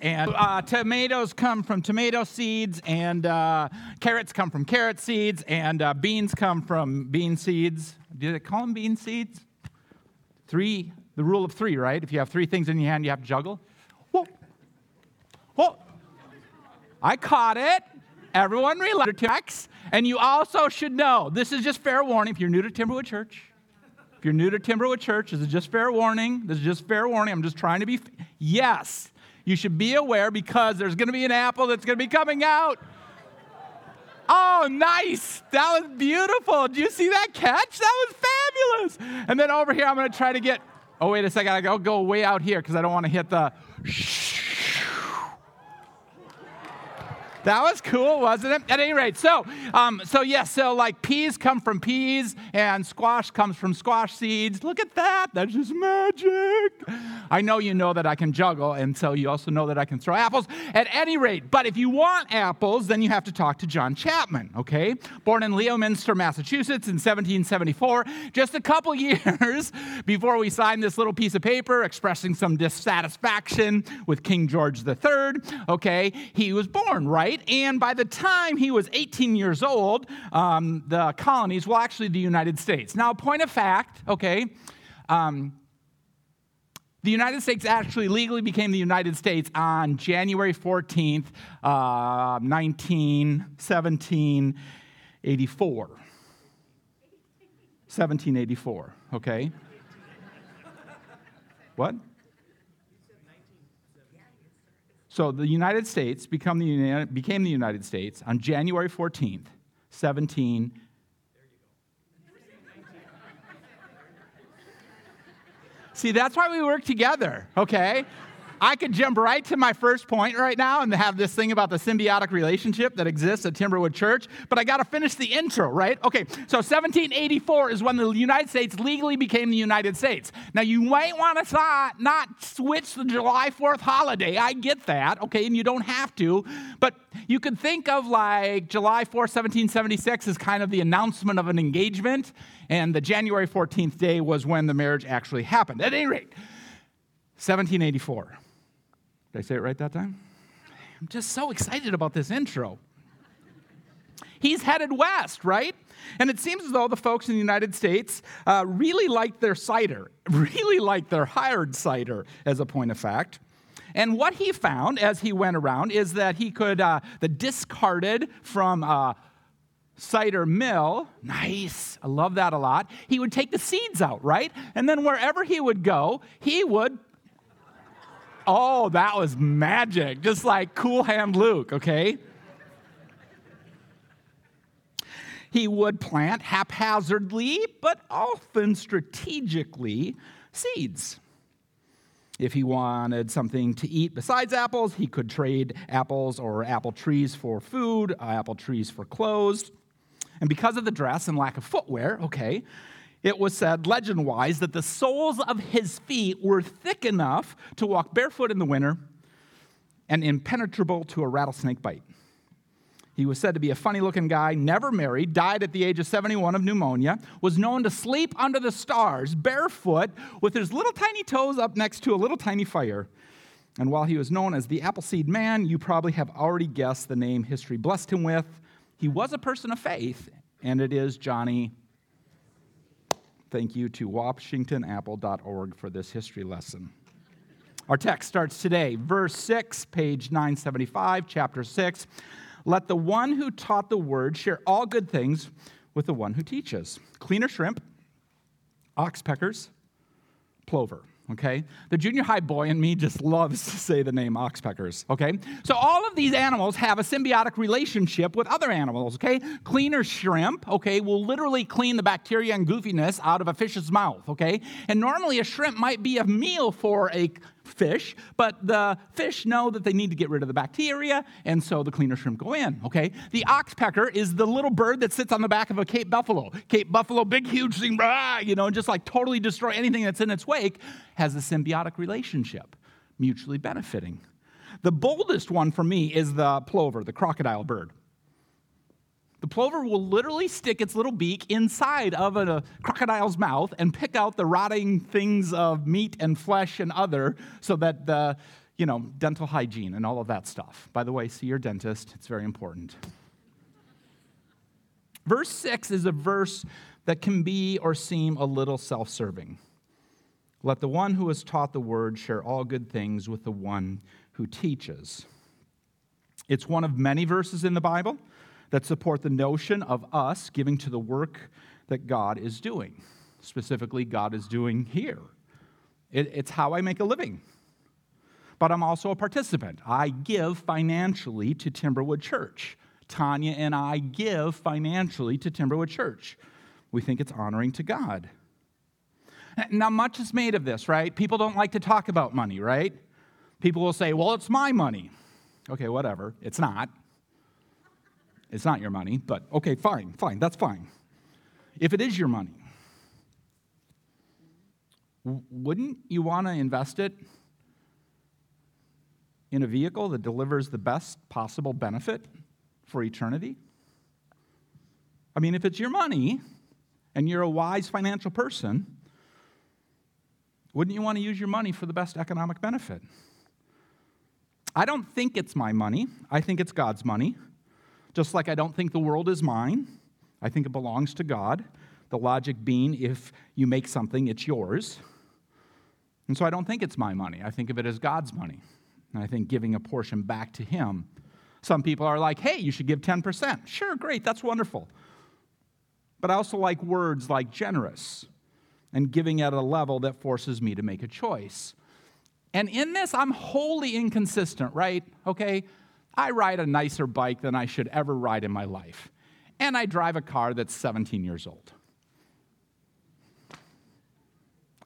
And uh, tomatoes come from tomato seeds, and uh, carrots come from carrot seeds, and uh, beans come from bean seeds. Do they call them bean seeds? Three, the rule of three, right? If you have three things in your hand, you have to juggle. Whoa. Whoa. I caught it. Everyone relax. And you also should know this is just fair warning if you're new to Timberwood Church. If you're new to Timberwood Church, this is just fair warning. This is just fair warning. I'm just trying to be. Yes, you should be aware because there's going to be an apple that's going to be coming out. Oh, nice. That was beautiful. Did you see that catch? That was fabulous. And then over here, I'm going to try to get. Oh, wait a second. I'll go way out here because I don't want to hit the. That was cool, wasn't it? At any rate, so um, so yes, yeah, so like peas come from peas, and squash comes from squash seeds. Look at that! That's just magic. I know you know that I can juggle, and so you also know that I can throw apples. At any rate, but if you want apples, then you have to talk to John Chapman. Okay, born in Leominster, Massachusetts, in 1774, just a couple years before we signed this little piece of paper expressing some dissatisfaction with King George III. Okay, he was born right right? And by the time he was 18 years old, um, the colonies, well, actually, the United States. Now, point of fact, okay, um, the United States actually legally became the United States on January 14th, uh, 1984. 1784, okay? what? So the United States become the, became the United States on January 14th, 17. See, that's why we work together, okay? I could jump right to my first point right now and have this thing about the symbiotic relationship that exists at Timberwood Church, but I got to finish the intro, right? Okay, so 1784 is when the United States legally became the United States. Now, you might want to not switch the July 4th holiday. I get that, okay, and you don't have to, but you could think of like July 4th, 1776 as kind of the announcement of an engagement, and the January 14th day was when the marriage actually happened. At any rate, 1784. Did I say it right that time? I'm just so excited about this intro. He's headed west, right? And it seems as though the folks in the United States uh, really liked their cider, really liked their hired cider, as a point of fact. And what he found as he went around is that he could, uh, the discarded from uh, cider mill, nice, I love that a lot, he would take the seeds out, right? And then wherever he would go, he would Oh, that was magic. Just like cool hand Luke, okay? He would plant haphazardly, but often strategically, seeds. If he wanted something to eat besides apples, he could trade apples or apple trees for food, uh, apple trees for clothes. And because of the dress and lack of footwear, okay, it was said, legend wise, that the soles of his feet were thick enough to walk barefoot in the winter and impenetrable to a rattlesnake bite. He was said to be a funny looking guy, never married, died at the age of 71 of pneumonia, was known to sleep under the stars, barefoot, with his little tiny toes up next to a little tiny fire. And while he was known as the Appleseed Man, you probably have already guessed the name history blessed him with. He was a person of faith, and it is Johnny Thank you to WashingtonApple.org for this history lesson. Our text starts today, verse 6, page 975, chapter 6. Let the one who taught the word share all good things with the one who teaches. Cleaner shrimp, oxpeckers, plover okay? The junior high boy in me just loves to say the name oxpeckers, okay? So all of these animals have a symbiotic relationship with other animals, okay? Cleaner shrimp, okay, will literally clean the bacteria and goofiness out of a fish's mouth, okay? And normally a shrimp might be a meal for a fish, but the fish know that they need to get rid of the bacteria, and so the cleaner shrimp go in, okay? The oxpecker is the little bird that sits on the back of a Cape buffalo. Cape buffalo, big, huge thing, rah, you know, just like totally destroy anything that's in its wake, has a symbiotic relationship, mutually benefiting. The boldest one for me is the plover, the crocodile bird. The plover will literally stick its little beak inside of a crocodile's mouth and pick out the rotting things of meat and flesh and other so that the you know, dental hygiene and all of that stuff. By the way, see your dentist, it's very important. Verse 6 is a verse that can be or seem a little self serving. Let the one who has taught the word share all good things with the one who teaches. It's one of many verses in the Bible that support the notion of us giving to the work that God is doing. Specifically, God is doing here. It, it's how I make a living. But I'm also a participant. I give financially to Timberwood Church. Tanya and I give financially to Timberwood Church. We think it's honoring to God. Now, much is made of this, right? People don't like to talk about money, right? People will say, well, it's my money. Okay, whatever. It's not. It's not your money, but okay, fine, fine, that's fine. If it is your money, wouldn't you want to invest it in a vehicle that delivers the best possible benefit for eternity? I mean, if it's your money and you're a wise financial person, wouldn't you want to use your money for the best economic benefit? I don't think it's my money. I think it's God's money. Just like I don't think the world is mine. I think it belongs to God. The logic being if you make something, it's yours. And so I don't think it's my money. I think of it as God's money. And I think giving a portion back to Him. Some people are like, hey, you should give 10%. Sure, great, that's wonderful. But I also like words like generous and giving at a level that forces me to make a choice. And in this, I'm wholly inconsistent, right? Okay? I ride a nicer bike than I should ever ride in my life. And I drive a car that's 17 years old.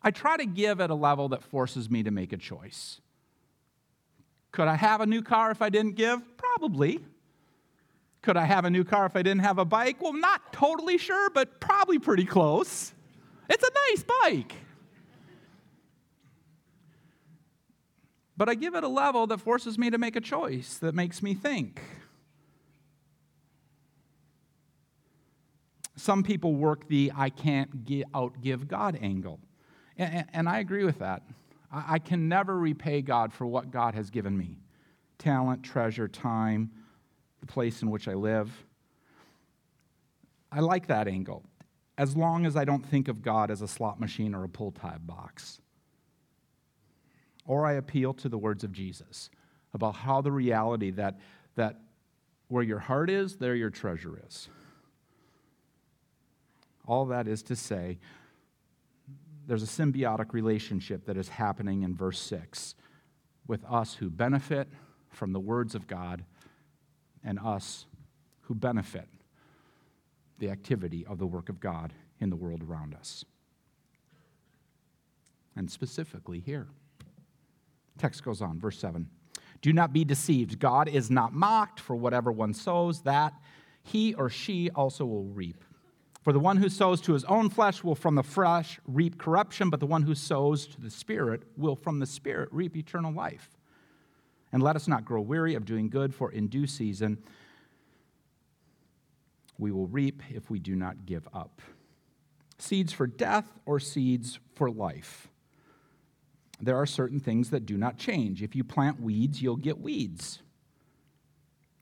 I try to give at a level that forces me to make a choice. Could I have a new car if I didn't give? Probably. Could I have a new car if I didn't have a bike? Well, not totally sure, but probably pretty close. It's a nice bike. But I give it a level that forces me to make a choice, that makes me think. Some people work the I can't outgive God angle. And, and, I agree with that. I, I can never repay God for what God has given me talent, treasure, time, the place in which I live. I like that angle, as long as I don't think of God as a slot machine or a pull tab box or I appeal to the words of Jesus about how the reality that, that where your heart is, there your treasure is. All that is to say, there's a symbiotic relationship that is happening in verse 6 with us who benefit from the words of God and us who benefit the activity of the work of God in the world around us. And specifically here. Text goes on, verse 7. Do not be deceived. God is not mocked, for whatever one sows, that he or she also will reap. For the one who sows to his own flesh will from the flesh reap corruption, but the one who sows to the Spirit will from the Spirit reap eternal life. And let us not grow weary of doing good, for in due season we will reap if we do not give up. Seeds for death or seeds for life there are certain things that do not change. If you plant weeds, you'll get weeds.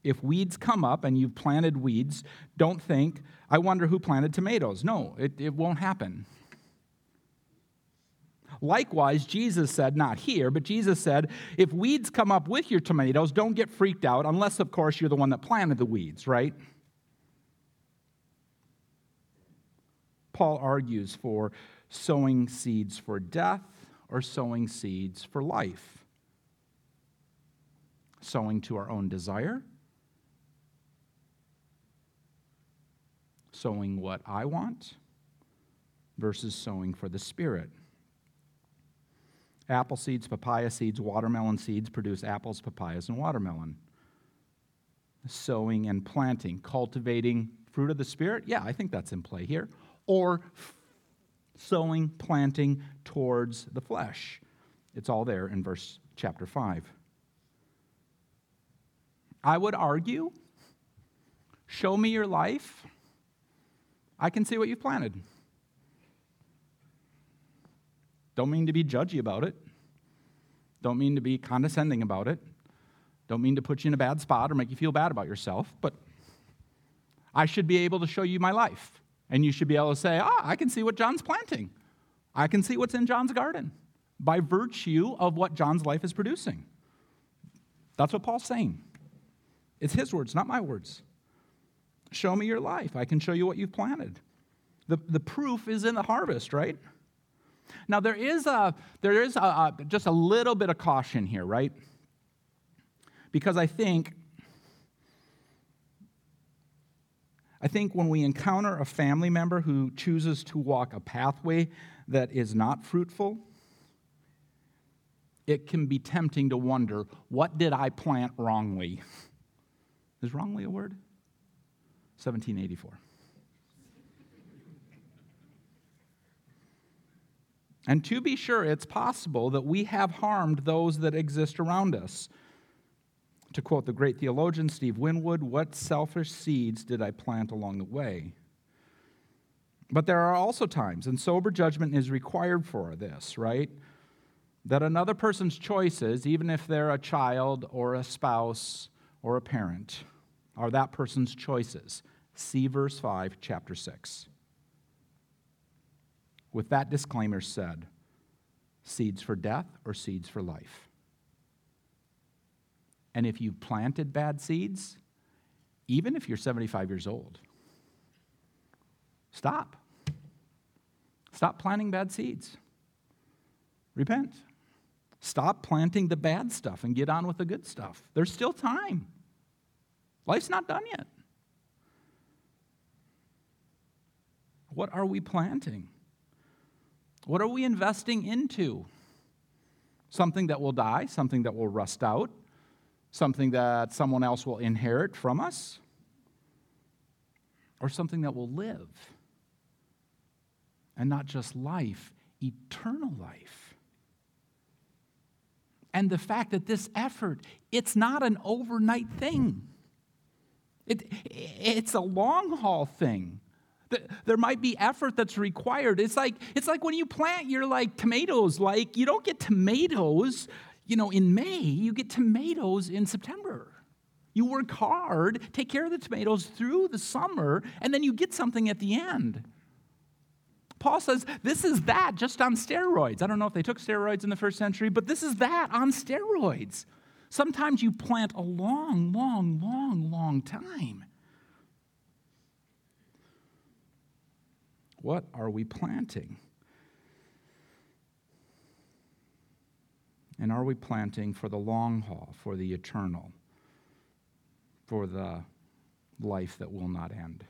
If weeds come up and you've planted weeds, don't think, I wonder who planted tomatoes. No, it, it won't happen. Likewise, Jesus said, not here, but Jesus said, if weeds come up with your tomatoes, don't get freaked out, unless, of course, you're the one that planted the weeds, right? Paul argues for sowing seeds for death or sowing seeds for life. Sowing to our own desire, sowing what I want, versus sowing for the Spirit. Apple seeds, papaya seeds, watermelon seeds produce apples, papayas, and watermelon. Sowing and planting, cultivating fruit of the Spirit, yeah, I think that's in play here. Or sowing, planting towards the flesh. It's all there in verse chapter 5. I would argue, show me your life. I can see what you've planted. Don't mean to be judgy about it. Don't mean to be condescending about it. Don't mean to put you in a bad spot or make you feel bad about yourself, but I should be able to show you my life. And you should be able to say, ah, I can see what John's planting. I can see what's in John's garden by virtue of what John's life is producing. That's what Paul's saying. It's his words, not my words. Show me your life. I can show you what you've planted. The, the proof is in the harvest, right? Now, there is, a, there is a, a, just a little bit of caution here, right? Because I think, I think when we encounter a family member who chooses to walk a pathway that is not fruitful, it can be tempting to wonder what did I plant wrongly? Is wrongly a word? 1784. And to be sure, it's possible that we have harmed those that exist around us. To quote the great theologian Steve Winwood, what selfish seeds did I plant along the way? But there are also times, and sober judgment is required for this, right? That another person's choices, even if they're a child or a spouse or a parent, are that person's choices. See verse 5, chapter 6 with that disclaimer said seeds for death or seeds for life. And if you've planted bad seeds, even if you're 75 years old, stop. Stop planting bad seeds. Repent. Stop planting the bad stuff and get on with the good stuff. There's still time. Life's not done yet. What are we planting? What are we investing into? Something that will die, something that will rust out, something that someone else will inherit from us, or something that will live. And not just life, eternal life. And the fact that this effort, it's not an overnight thing. It, it's a long haul thing. There might be effort that's required. It's like, it's like when you plant your like tomatoes, like you don't get tomatoes, you know, in May, you get tomatoes in September. You work hard, take care of the tomatoes through the summer, and then you get something at the end. Paul says this is that just on steroids. I don't know if they took steroids in the first century, but this is that on steroids. Sometimes you plant a long, long, long, long time. What are we planting? And are we planting for the long haul, for the eternal, for the life that will not end?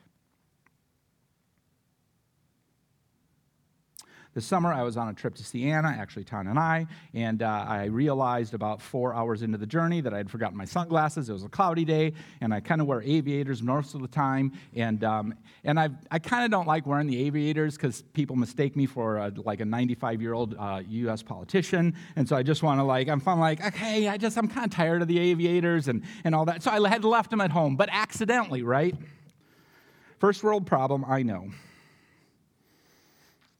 This summer, I was on a trip to Siena, actually, Ton and I, and uh, I realized about four hours into the journey that I had forgotten my sunglasses. It was a cloudy day, and I kind of wear aviators most of the time. And, um, and I've, i kind of don't like wearing the aviators because people mistake me for a, like a 95 year old uh, U.S. politician. And so I just want to, like, I'm fun, like, okay, I just, I'm kind of tired of the aviators and, and all that. So I had left them at home, but accidentally, right? First world problem, I know.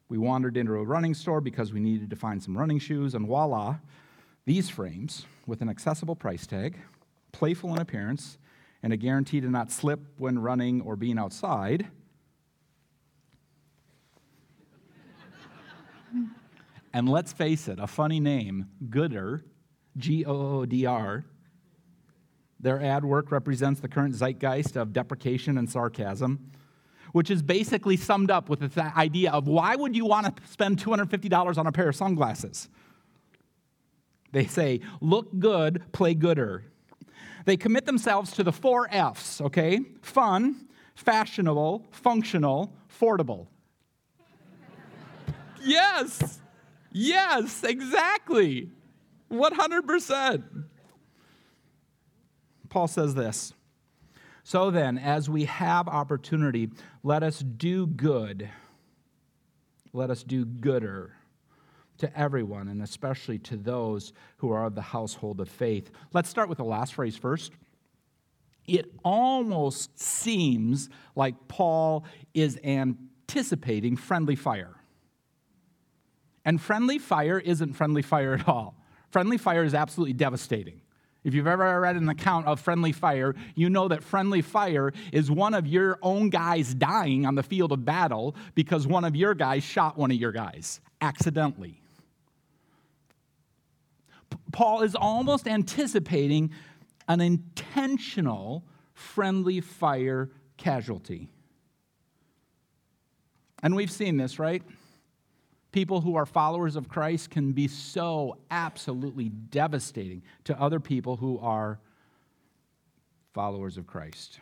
We wandered into a running store because we needed to find some running shoes, and voila, these frames with an accessible price tag, playful in appearance, and a guarantee to not slip when running or being outside. and let's face it, a funny name, Goodr, G O O D R. Their ad work represents the current zeitgeist of deprecation and sarcasm which is basically summed up with the idea of why would you want to spend $250 on a pair of sunglasses? They say, look good, play gooder. They commit themselves to the four F's, okay? Fun, fashionable, functional, affordable. yes, yes, exactly. 100%. Paul says this so then, as we have opportunity, let us do good. Let us do gooder to everyone, and especially to those who are of the household of faith. Let's start with the last phrase first. It almost seems like Paul is anticipating friendly fire. And friendly fire isn't friendly fire at all Friendly fire is absolutely devastating. If you've ever read an account of friendly fire, you know that friendly fire is one of your own guys dying on the field of battle because one of your guys shot one of your guys accidentally. Paul is almost anticipating an intentional friendly fire casualty. And we've seen this, right? People who are followers of Christ can be so absolutely devastating to other people who are followers of Christ.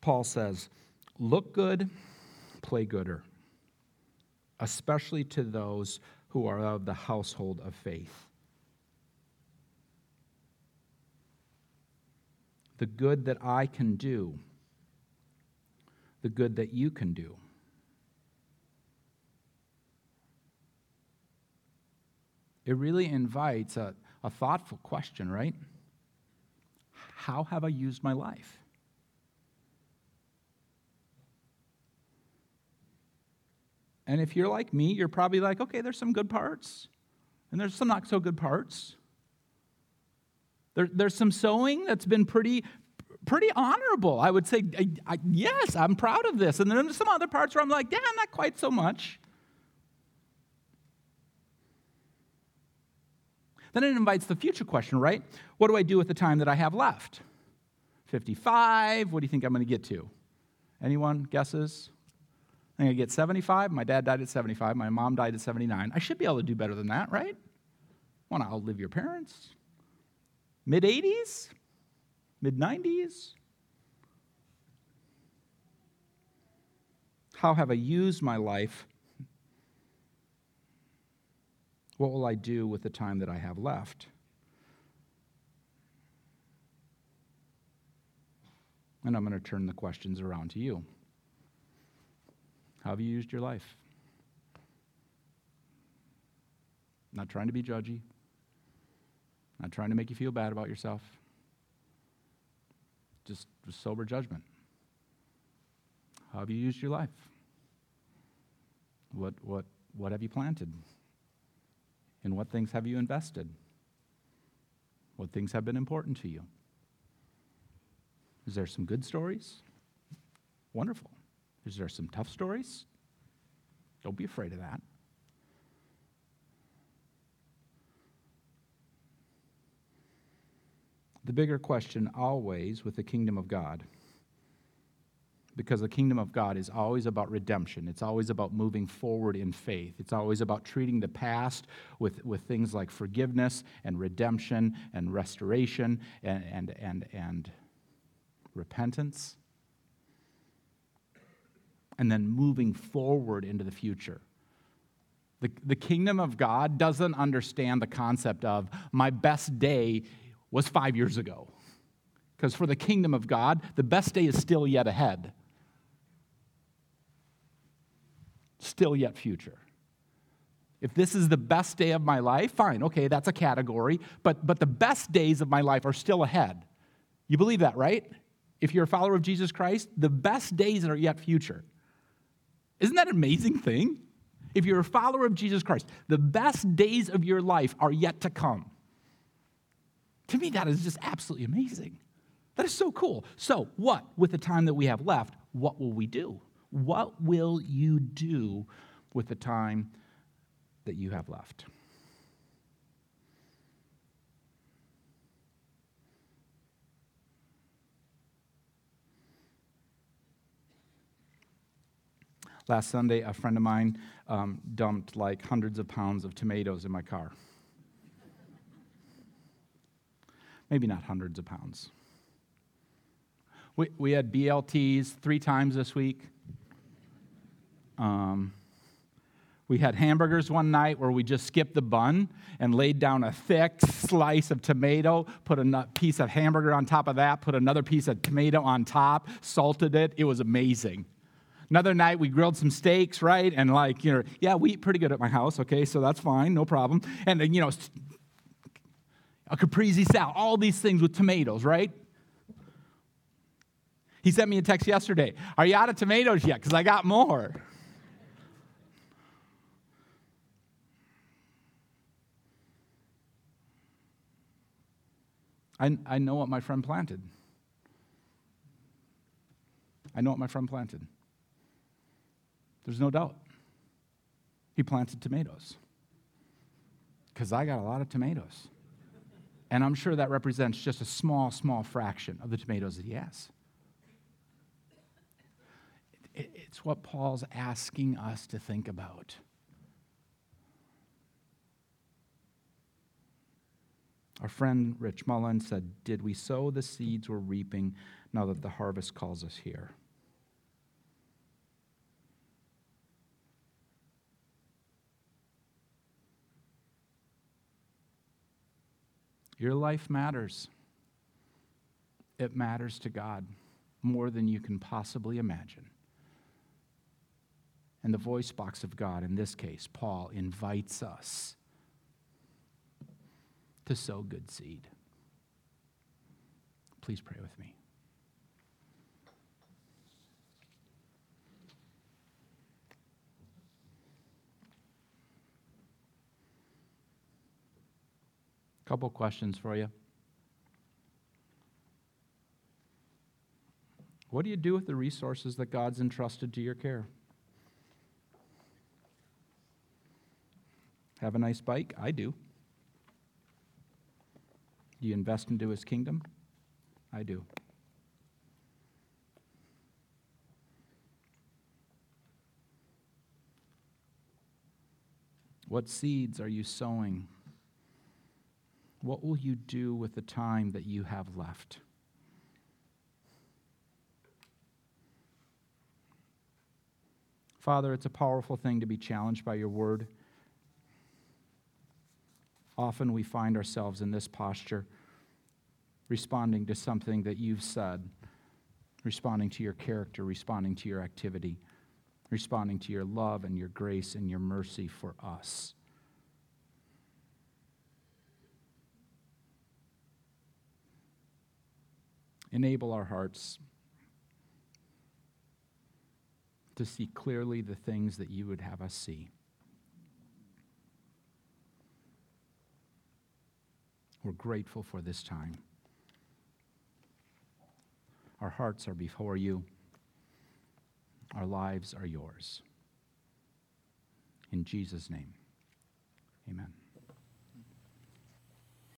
Paul says, Look good, play gooder, especially to those who are of the household of faith. The good that I can do, the good that you can do. It really invites a, a thoughtful question, right? How have I used my life? And if you're like me, you're probably like, okay, there's some good parts, and there's some not so good parts. There, there's some sowing that's been pretty, pretty honorable. I would say, I, I, yes, I'm proud of this. And then there's some other parts where I'm like, yeah, not quite so much. Then it invites the future question, right? What do I do with the time that I have left? 55, what do you think I'm going to get to? Anyone guesses? I'm going to get 75. My dad died at 75. My mom died at 79. I should be able to do better than that, right? Want to outlive your parents? Mid 80s? Mid 90s? How have I used my life? What will I do with the time that I have left? And I'm going to turn the questions around to you. How have you used your life? Not trying to be judgy, not trying to make you feel bad about yourself. Just, sober judgment. How have you used your life? What, what, what have you planted? In what things have you invested? What things have been important to you? Is there some good stories? Wonderful. Is there some tough stories? Don't be afraid of that. The bigger question always with the kingdom of God, because the kingdom of God is always about redemption. It's always about moving forward in faith. It's always about treating the past with, with things like forgiveness and redemption and restoration and, and, and, and repentance and then moving forward into the future. The, the kingdom of God doesn't understand the concept of my best day was five years ago. Because for the kingdom of God, the best day is still yet ahead, still yet future. If this is the best day of my life, fine, okay, that's a category, but, but the best days of my life are still ahead. You believe that, right? If you're a follower of Jesus Christ, the best days are yet future. Isn't that an amazing thing? If you're a follower of Jesus Christ, the best days of your life are yet to come. To me, that is just absolutely amazing. That is so cool. So, what, with the time that we have left, what will we do? What will you do with the time that you have left? Last Sunday, a friend of mine um, dumped like hundreds of pounds of tomatoes in my car. Maybe not hundreds of pounds. We, we had BLTs three times this week. Um, we had hamburgers one night where we just skipped the bun and laid down a thick slice of tomato, put a piece of hamburger on top of that, put another piece of tomato on top, salted it. It was amazing. Another night we grilled some steaks, right? And like, you know, yeah, we eat pretty good at my house, okay, so that's fine, no problem. And, you know, a caprese salad, all these things with tomatoes, right? He sent me a text yesterday. Are you out of tomatoes yet? Because I got more. I, I know what my friend planted. I know what my friend planted. There's no doubt. He planted tomatoes. Because I got a lot of tomatoes. And I'm sure that represents just a small, small fraction of the tomatoes that he has. It's what Paul's asking us to think about. Our friend Rich Mullen said, Did we sow the seeds we're reaping now that the harvest calls us here? Your life matters. It matters to God more than you can possibly imagine. And the voice box of God, in this case, Paul, invites us to sow good seed. Please pray with me. Couple questions for you. What do you do with the resources that God's entrusted to your care? Have a nice bike? I do. Do you invest into his kingdom? I do. What seeds are you sowing? What will you do with the time that you have left? Father, it's a powerful thing to be challenged by your word. Often we find ourselves in this posture, responding to something that you've said, responding to your character, responding to your activity, responding to your love and your grace and your mercy for us. Enable our hearts to see clearly the things that you would have us see. We're grateful for this time. Our hearts are before you, our lives are yours. In Jesus' name, amen.